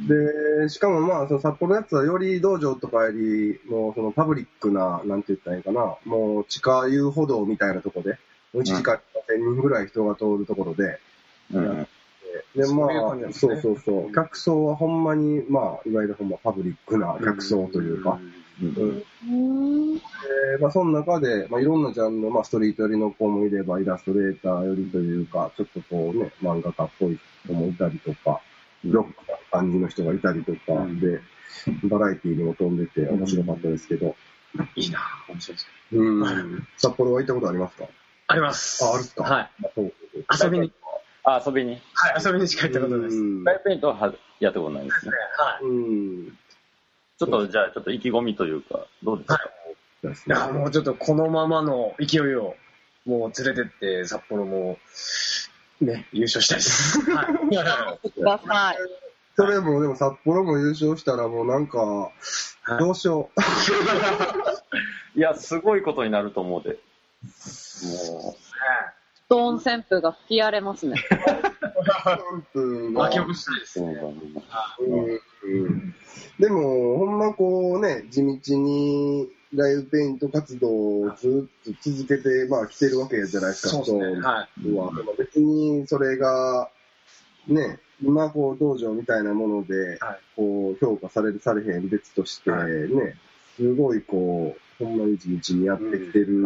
で、しかもまあ、その札幌のやつはより道場とかより、もうそのパブリックな、なんて言ったらいいかな、もう地下遊歩道みたいなとこで、1時間1000人ぐらい人が通るところで、うん。で、まあ、そうそうそう。客層はほんまに、まあ、いわゆるほんまパブリックな客層というか、うんうんうん。でまあ、その中で、まあ、いろんなジャンルの、まあ、ストリート寄りの子もいれば、イラストレーター寄りというか、ちょっとこうね、漫画家っぽい人もいたりとか、ロックな感じの人がいたりとか、で、バラエティーにも飛んでて面白かったですけど。いいな面白いです。うん。札幌は行ったことありますか？あります。ああるっすかはい。遊びに、あ、遊びに。はい、遊びにしか行ったことないです。うんライブペイントははやったことないですね。はい。うん。ちょっと、じゃあ、ちょっと意気込みというか、どうですか、いや、もうちょっとこのままの勢いを、もう連れてって、札幌も、ね、優勝したいです。はい。ください。それも、でも札幌も優勝したらもうなんか、はいどうしよう。*laughs* いや、すごいことになると思うで。もうストーン旋風が吹き荒れますね。巻き起こしたいで、す。そううん。でも、ほん。まこうね、地道にライブペイント活動をずっと続けて、まあ来てるわけじゃないですか、そうですね。はい。別にそれが、ね、今こう道場みたいなもので、こう評価されるされへん。別として、ね、すごいこう、ほん。まに地道にやってきてる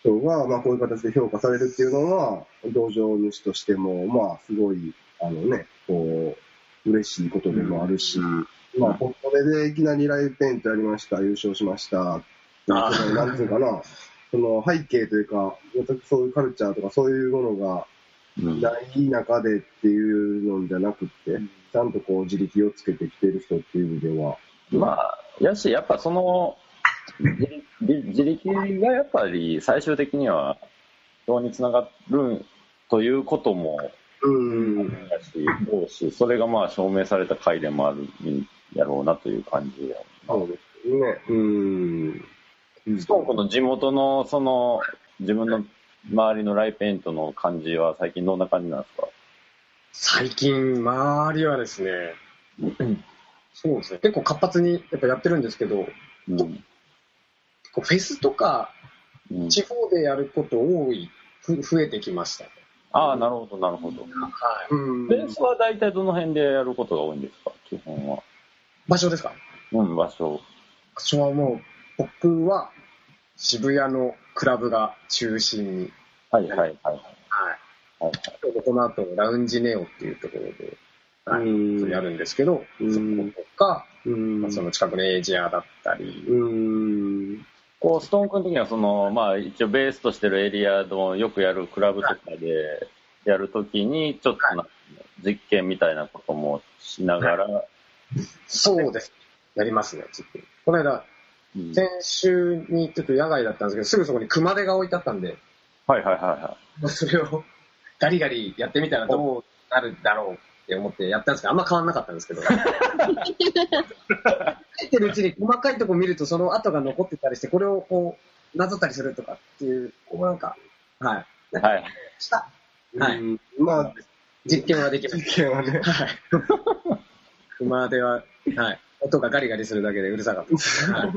人が、まあこういう形で評価されるっていうのは、道場主としても、まあすごい、あのね、こう、嬉しいことでもあるし、まあこれでいきなりライブペイントやりました、優勝しました、なんていうかな、その背景というか、そういうカルチャーとかそういうものがうん。ない中でっていうのじゃなくって、ちゃんとこう自力をつけてきてる人っていう意味では、まあ、やし、やっぱその、自力自力がやっぱり最終的には、人につながるということも、うん、だし、どうし、それがまあ証明された回でもあるんやろうなという感じや。そうですね。うん。ストーン君の地元の、その、自分の周りのライペイントの感じは最近どんな感じなんですか？最近、周りはですね、*laughs* そうですね、結構活発にやっぱやってるんですけど、うん。フェスとかうん、地方でやること多い、ふ増えてきましたね。ああ、なるほど、なるほど。はい。うんベースは大体どの辺でやることが多いんですか？基本は。場所ですか？うん、場所。場所はもう、僕は渋谷のクラブが中心に、はいはいはいはい。はい。はいこの後、ラウンジネオっていうところで、はいうんやるんですけど、うんそことか、うんまあその近くのエイジアだったり、うん。こう、ストーン君的には、その、まあ、一応ベースとしてるエリアのよくやるクラブとかでやるときに、ちょっとな実験みたいなこともしながら、そうです。やりますね、ちょっとこの間、うん。先週にちょっと野外だったんですけど、すぐそこに熊手が置いてあったんで、はいはいはいはそれをガリガリやってみたらどう。なるだろうって思ってやったんですけど、あんま変わんなかったんですけど。*laughs* 書いてるうちに細かいとこ見るとその跡が残ってたりして、これをこう、なぞったりするとかっていう、こうなんか、はい。い。はい。した。はいうんまあ、実験はできます。実験はね。はい。熊手は、はい。音がガリガリするだけでうるさかったです。はい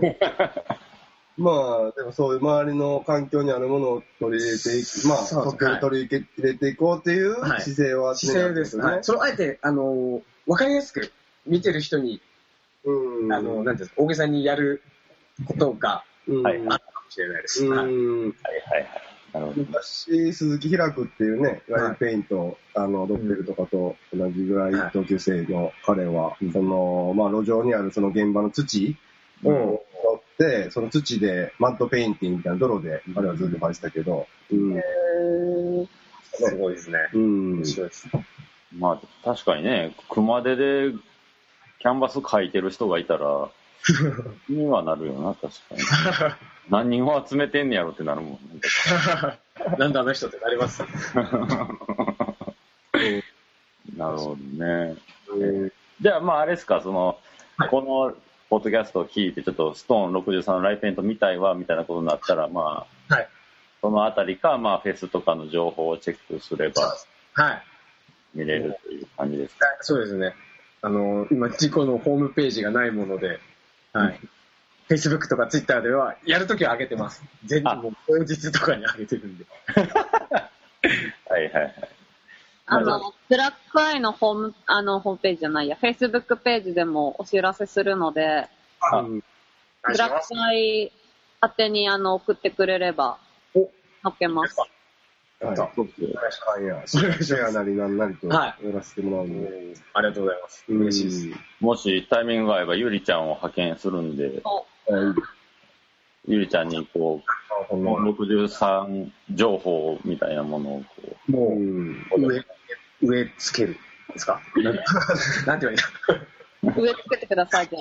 まあ、でもそういう周りの環境にあるものを取り入れていく、まあ、そう取り取り入れていこうっていうはい姿勢は姿勢です。はい。それをあえて、あのー、わかりやすく見てる人に、うん。あの、なんていうんですか、大げさにやることがあるかもしれないです。うん。はいはいはい。昔、鈴木開くっていうね、ラインペイント、あの、ドッペルとかと同じぐらいはい同級生の彼は、その、まあ、路上にあるその現場の土を取って、その土でマットペインティングみたいな泥で、彼はずっと描いてたけど、うん。すごいですね。うん面。白いです。まあ、確かにね、熊手でキャンバス描いてる人がいたら、にはなるよな、確かに。*laughs* 何人を集めてんねやろってなるもん、ね。*laughs* なんだあの人ってなります。*laughs* なるほどね。うんじゃあ、まあ、あれですか、その、この、ポッドキャストを聞いて、ちょっと、ストーン63のライペイント見たいわ、みたいなことになったら、まあ、はい。そのあたりか、まあ、フェスとかの情報をチェックすればはい。見れるという感じですか？そうですね。あの、今、事故のホームページがないもので、はい。Facebook とか Twitter では、やるときは上げてます。全あもう当日とかに上げてるんで。*laughs* はいはいはい。あの、ブラックアイのホーム、あの、ホームページじゃないや、Facebook ページでもお知らせするので、あブラックアイ宛てにあの、送ってくれればお、載っけます。はい。はいや、シェアなりなんなりとやはらせてもらうんで。ありがとうございます。嬉しいです。もしタイミングが合えば、ゆりちゃんを派遣するんで、うん。ゆりちゃんにこう、63情報みたいなものをこう、もう、うん。上、上つけるですか？なんて言えばいい上つけてくださいって。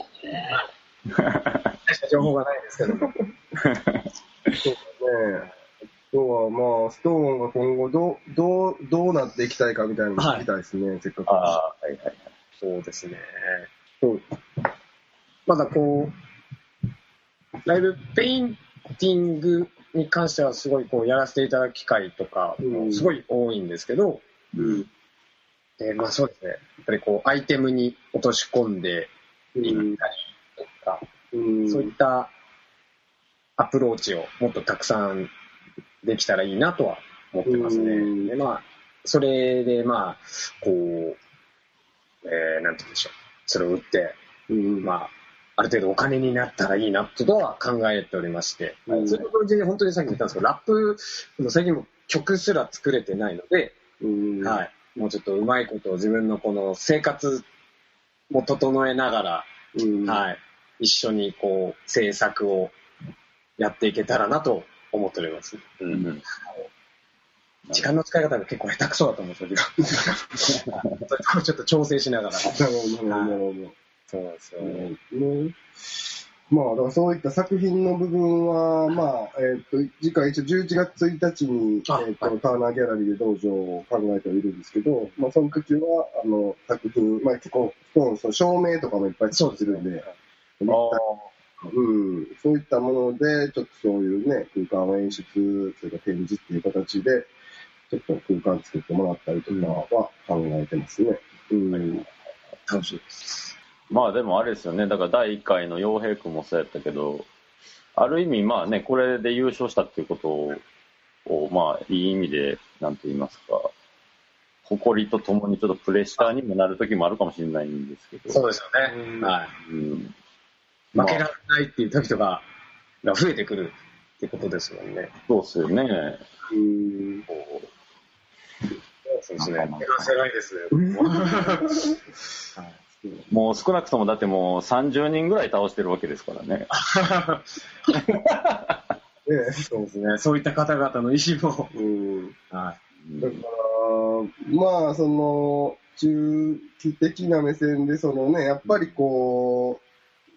*laughs* の情報がないですけども。*laughs* そうですね。あとはまあ、ストーンが今後どう、どう、どうなっていきたいかみたいなのも聞きたいですね、せっかく。ああ、はいはいはい。そうですね。そうまだこう、ライブペインティングに関してはすごいこうやらせていただく機会とかうんすごい多いんですけど、うん。でまあそうですね。やっぱりこうアイテムに落とし込んでいったりとか、うん。そういったアプローチをもっとたくさんできたらいいなとは思ってますね。うんでまあ、それでまあ、こう、えー、なんて言うんでしょう。それを売って、うん。まあ、ある程度お金になったらいいなとは考えておりまして、うんそれと同時に本当にさっき言ったんですけど、ラップの最近も曲すら作れてないので、うん。はい。もうちょっとうまいことを自分のこの生活も整えながら、うん。はい。一緒にこう、制作をやっていけたらなと思っております。うん。うん。時間の使い方が結構下手くそだと思うんですよ、自分ちょっと調整しながら。*laughs* なるほど、なるほど。そうなんですよ。ね。まあ、だからそういった作品の部分は、まあ、えっ、と、次回一応11月1日に、あえっ、と、はい。ターナーギャラリーで道場を考えてはいるんですけど、まあ、その時は、あの、作品、まあ、結構、そう照明とかもいっぱい作ってるんで、あうん、そういったもので、ちょっとそういうね、空間を演出、それから展示っていう形で、ちょっと空間作ってもらったりとかは考えてますね。うん。楽しいです。まあでもあれですよね、だから第1回の陽平君もそうやったけど、ある意味まあね、これで優勝したっていうことを、をまあいい意味で、なんと言いますか、誇りとともにちょっとプレッシャーにもなる時もあるかもしれないんですけど、そうですよね。うんはい。うん、負けられないっていう時とかが増えてくるってことですもんね。そうですよね。うん。そうですね。なんかまあ手が狭いですね。もう少なくともだってもう30人ぐらい倒してるわけですからね。*laughs* ねそうですね。そういった方々の意思も。うん。はだから、まあ、その、中期的な目線で、そのね、やっぱりこう、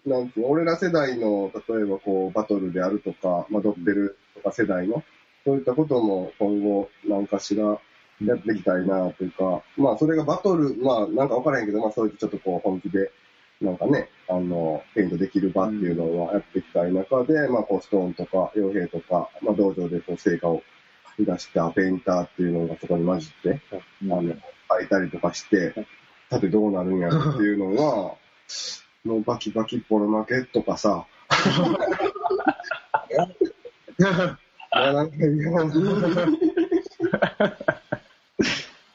なんていうの俺ら世代の、例えばこう、バトルであるとか、まあ、ドッペルとか世代の、そういったことも今後、なんかしらやっていきたいなというか、まあ、それがバトル、まあ、なんかわからへんけど、まあ、そういったちょっとこう、本気で、なんかね、あの、ペイントできる場っていうのはやっていきたい中で、まあ、こう、ストーンとか、傭兵とか、まあ、道場でこう、成果を出したペインターっていうのがそこに混じって、あの、書いたりとかして、さてどうなるんやろっていうのは、もうバキバキポロ負けとかさ、い。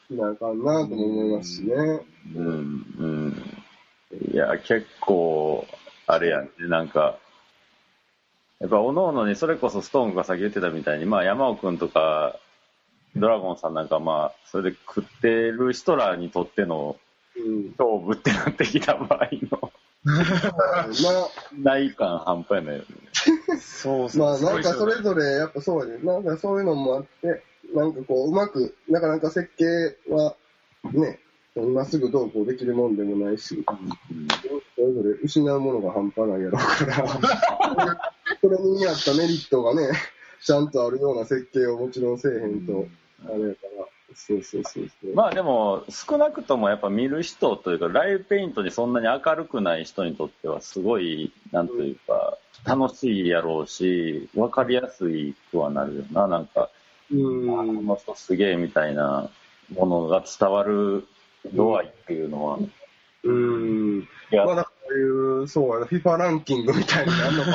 *laughs* なんかなとも思いますしね。うん、うん。いや、結構、あれやんね、なんか、やっぱ、おのおのに、それこそストーンが先言ってたみたいに、まあ、山尾くんとか、ドラゴンさんなんか、まあ、それで食ってる人らにとってのうん。勝負ってなってきた場合の、*laughs* ま内感半端やないよね。そうあ、まあなんかそれぞれ、やっぱそうやね。なんかそういうのもあって、なんかこう、うまく、なかなか設計は、ね、今すぐどうこうできるもんでもないし、それぞれ失うものが半端ないやろうから、*laughs* それに合ったメリットがね、ちゃんとあるような設計をもちろんせえへんと、あれやから、そうそうそうそう。まあでも、少なくともやっぱ見る人というか、ライブペイントにそんなに明るくない人にとっては、すごい、なんというか、楽しいやろうし、わかりやすいくはなるよな。なんか、うん。あこの人すげえみたいなものが伝わる度合いっていうのは、うん。いやまあ、いう、そうやな、FIFA ランキングみたいなのあんのか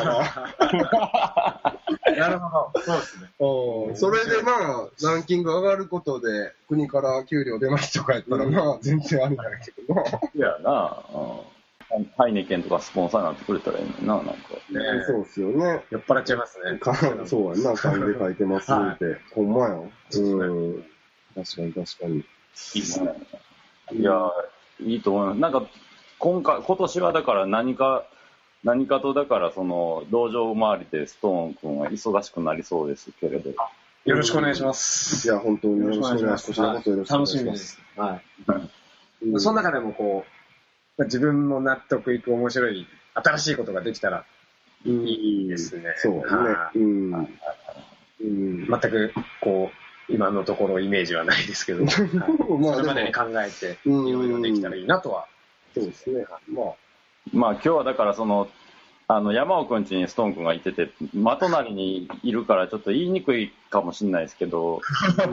な。なるほど。そうですね。うんそれでまあ、ランキング上がることで、国から給料出ますとかやったら、まあ、全然ありだけどな。いやな、うんハイネケンとかスポンサーになってくれたらいいのにな、なんか。ねそうっすよね。酔っ払っちゃいますね。かそうやんな、漢で書いてますって。ほんまやん。うん。確かに確かに。いいっすね。いや、いいと思います。なんか、今回、今年はだから何か、何かとだからその、道場周りでストーン君は忙しくなりそうですけれど。よろしくお願いします。いや、本当によろしくお願いします。こちらこそよろしくお願い楽し。みですす。はい。うんその中でもこう、自分も納得いく面白い、新しいことができたらうんいいですね。そうねは。いうん。うん。全く、こう、今のところイメージはないですけど、はい *laughs* まそれまでに考えて、いうんろいろできたらいいなとは。そうですね。まあ、まあ今日はだからその、あの山尾くん家にストーン君がいてて、真隣にいるからちょっと言いにくいかもしれないですけど、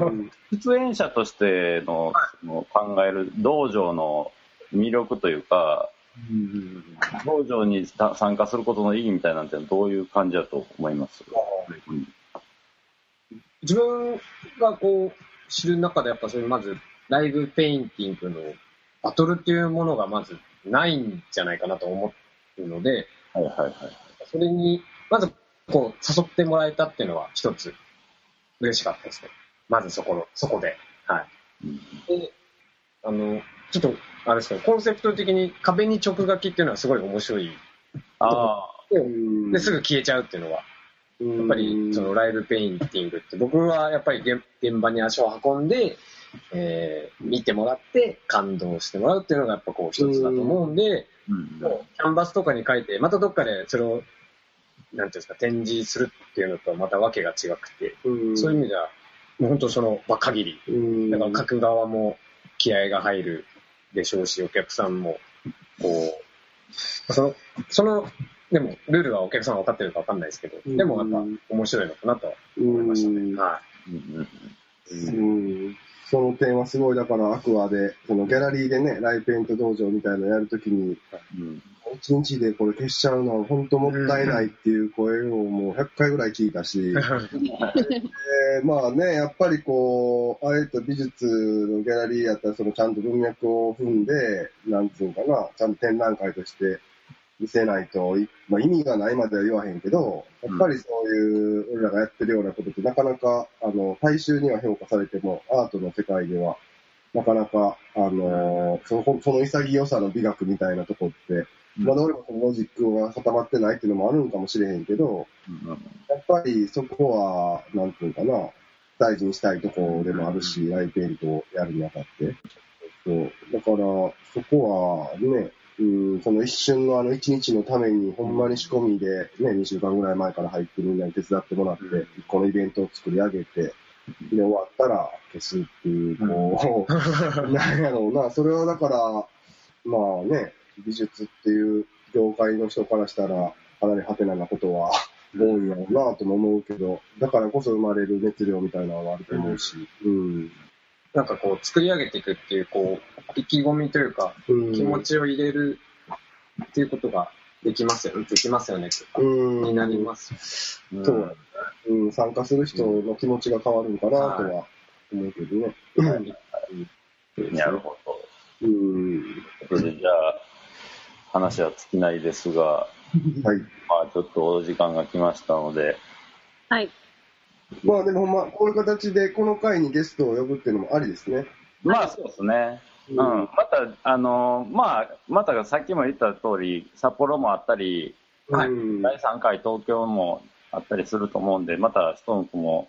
う *laughs* ん出演者としてのその考える道場の魅力というか、道場にた参加することの意義みたいなんてどういう感じだと思います？うん自分がこう、知る中でやっぱそういうまず、ライブペインティングのバトルっていうものがまずないんじゃないかなと思うので、はいはいはい。それに、まず、こう、誘ってもらえたっていうのは一つ、嬉しかったですね。まずそこの、そこで。はい。うんで、あの、ちょっと、あれですけど、コンセプト的に壁に直書きっていうのはすごい面白い。あうんで、すぐ消えちゃうっていうのは、やっぱり、そのライブペインティングって、僕はやっぱり現現場に足を運んで、えー見てもらって感動してもらうっていうのがやっぱこう一つだと思うんで、うん。キャンバスとかに書いて、またどっかでそれを、なんていうんですか、展示するっていうのとまたわけが違くて、うん、そういう意味では、もう本当その場限り。うん、だから書く側も気合が入るでしょうし、お客さんも、こう、その、その、でも、ルールはお客さんは分かってるか分かんないですけど、うん。でもやっぱ面白いのかなとは思いましたね。はうん。うんその点はすごい、だから、アクアで、そのギャラリーでね、ライペイント道場みたいなのやるときに、うん一日でこれ消しちゃうのは本当もったいないっていう声をもう100回ぐらい聞いたし、い。えーまあね、やっぱりこう、あえて美術のギャラリーやったら、そのちゃんと文脈を踏んで、なんつうのかな、ちゃんと展覧会として見せないと、いまあ、意味がないまでは言わへんけど、やっぱりそういう、俺らがやってるようなことってなかなか、あの、大衆には評価されても、アートの世界では、なかなか、あのその、その潔さの美学みたいなとこって、まだ俺もそのロジックが固まってないっていうのもあるんかもしれへんけど、やっぱりそこは、なんていうかな、大事にしたいところでもあるし、ライペイントをやるにあたって。そう。だから、そこはね、うん、その一瞬のあの一日のために、ほんまに仕込みで、ね、2週間ぐらい前から入ってみんなに手伝ってもらって、このイベントを作り上げて、で、終わったら消すっていう、こう、*laughs* なんやろうな、それはだから、まあね、美術っていう業界の人からしたら、かなりハテナなことは多いんやろうなとも思うけど、だからこそ生まれる熱量みたいなのはあると思うし、うん。なんかこう、作り上げていくっていう、こう、意気込みというか、うん気持ちを入れるっていうことができますよね、できますよねっていうか、うん。になります。うんそううん、参加する人の気持ちが変わるのかなとは思うけどね。なるほど。うん。それでじゃあ、話は尽きないですが、はい。まあちょっとお時間が来ましたので、はい。まあでもほんま、こういう形でこの回にゲストを呼ぶっていうのもありですね。まあそうですね。うん、うんまた、あのまあ、またさっきも言った通り、札幌もあったり、はいうん第3回東京もあったりすると思うんで、またストーン君も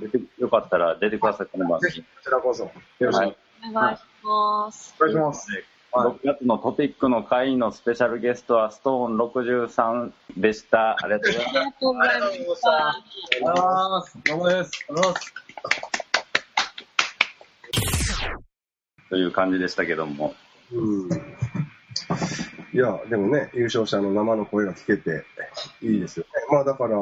出て、よかったら出てください、この番組ぜひ、。こちらこそ、よろしくはいお願いします。お願いします。はい6月のトピックの会のスペシャルゲストはストーン63でした。ありがとうございます。ありがとうございました。あーどうもです。どうもです。という感じでしたけども。うん。いや、でもね、優勝者の生の声が聞けていいですよね。まあだから、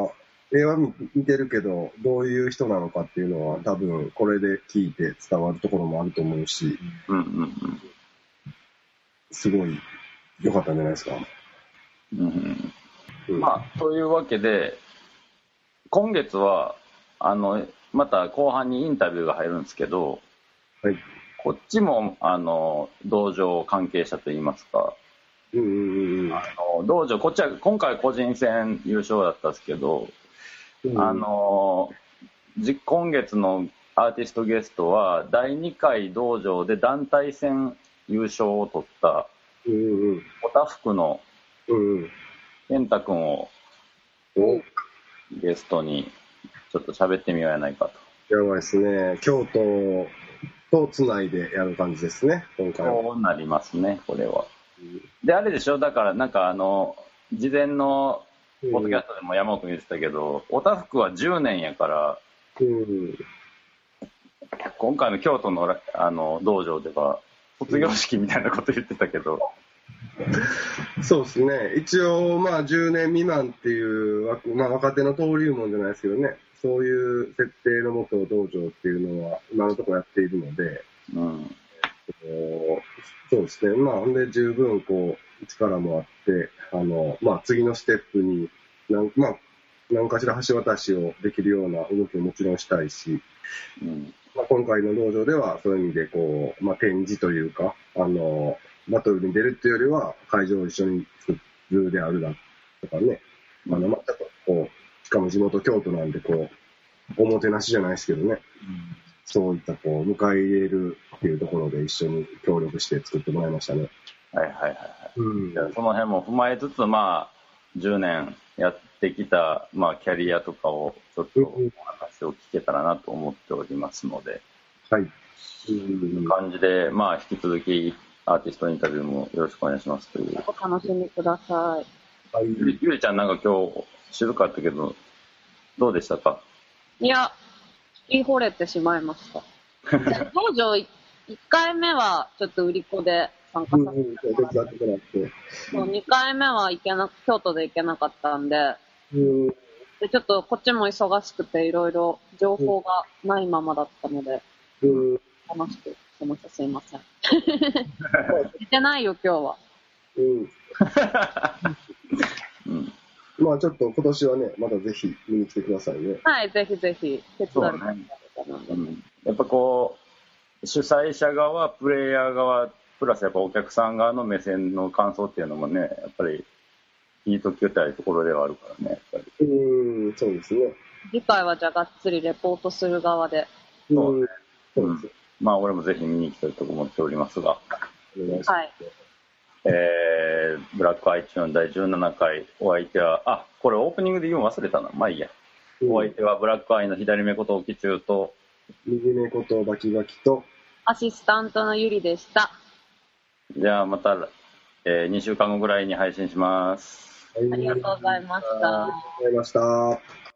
絵は見見てるけど、どういう人なのかっていうのは多分これで聞いて伝わるところもあると思うし、うんうんすごい良かったんじゃないですか？うん。まあ、というわけで、今月は、あの、また後半にインタビューが入るんですけど、はい。こっちも、あの、道場関係者といいますか、うんうんうん。あの、道場、こっちは今回個人戦優勝だったんですけど、うんあ、の、じ今月のアーティストゲストは、第2回道場で団体戦優勝を取った、おたふくの健太くんをゲストにちょっと喋ってみようやないかと。やばいですね。京都とつないでやる感じですね、今回は。そうなりますね、これは。で、あれでしょ、だからなんかあの、事前のうんポッドキャストでも山奥に言ってたけど、おたふくは10年やから、うん。今回の京都のらあの道場では、卒業式みたいなこと言ってたけど、そうですね。一応、まあ、10年未満っていう枠、まあ、若手の登竜門じゃないですけどね、そういう設定のもと道場っていうのは、今のところやっているので、うん。そうですね。まあ、ほんで十分、こう、力もあって、あの、まあ、次のステップに、なんまあ、何かしら橋渡しをできるような動きをもちろんしたいし、うん。まあ、今回の道場では、そういう意味で、こう、まあ、展示というか、あの、バトルに出るっていうよりは、会場を一緒に作るであるだとかね、まあ、ちょっと、こう、しかも地元京都なんで、こう、おもてなしじゃないですけどね、そういった、こう、迎え入れるっていうところで一緒に協力して作ってもらいましたね。はいはいはいはい。うんその辺も踏まえつつ、まあ、10年やってきた、まあ、キャリアとかをちょっとお話を聞けたらなと思っておりますので、はい。うん感じで、まあ、引き続きアーティストインタビューもよろしくお願いしますという。お楽しみください。はい。ゆりちゃんなんか今日静かだったけど、どうでしたか？いや、聞き惚れてしまいました。*laughs* 道場1回目はちょっと売り子で参加させてもらって。そう2回目は行けな、京都で行けなかったんで、うん。でちょっとこっちも忙しくていろいろ情報がないままだったので、うん。楽しくしてました。すいません。寝てないよ、今日は。うん。うん。まあちょっと今年はね、またぜひ見に来てくださいね。はい、ぜひぜひ、手伝うやっぱこう、主催者側、プレイヤー側、プラスやっぱお客さん側の目線の感想っていうのもね、やっぱり聞いときたいところではあるからね、やっぱり。うん、そうですね。次回はじゃあがっつりレポートする側で。うん。そうです。まあ俺もぜひ見に行きたいと思っておりますが、お願いします。はい。えー、ブラックアイチューン第17回、お相手は、あ、これオープニングで言うの忘れたな。まあいいや。お相手はブラックアイの左目こと沖中と、右目ことバキバキと、アシスタントのゆりでした。じゃあまた、えー、2週間後ぐらいに配信します。はいありがとうございました。ありがとうございました。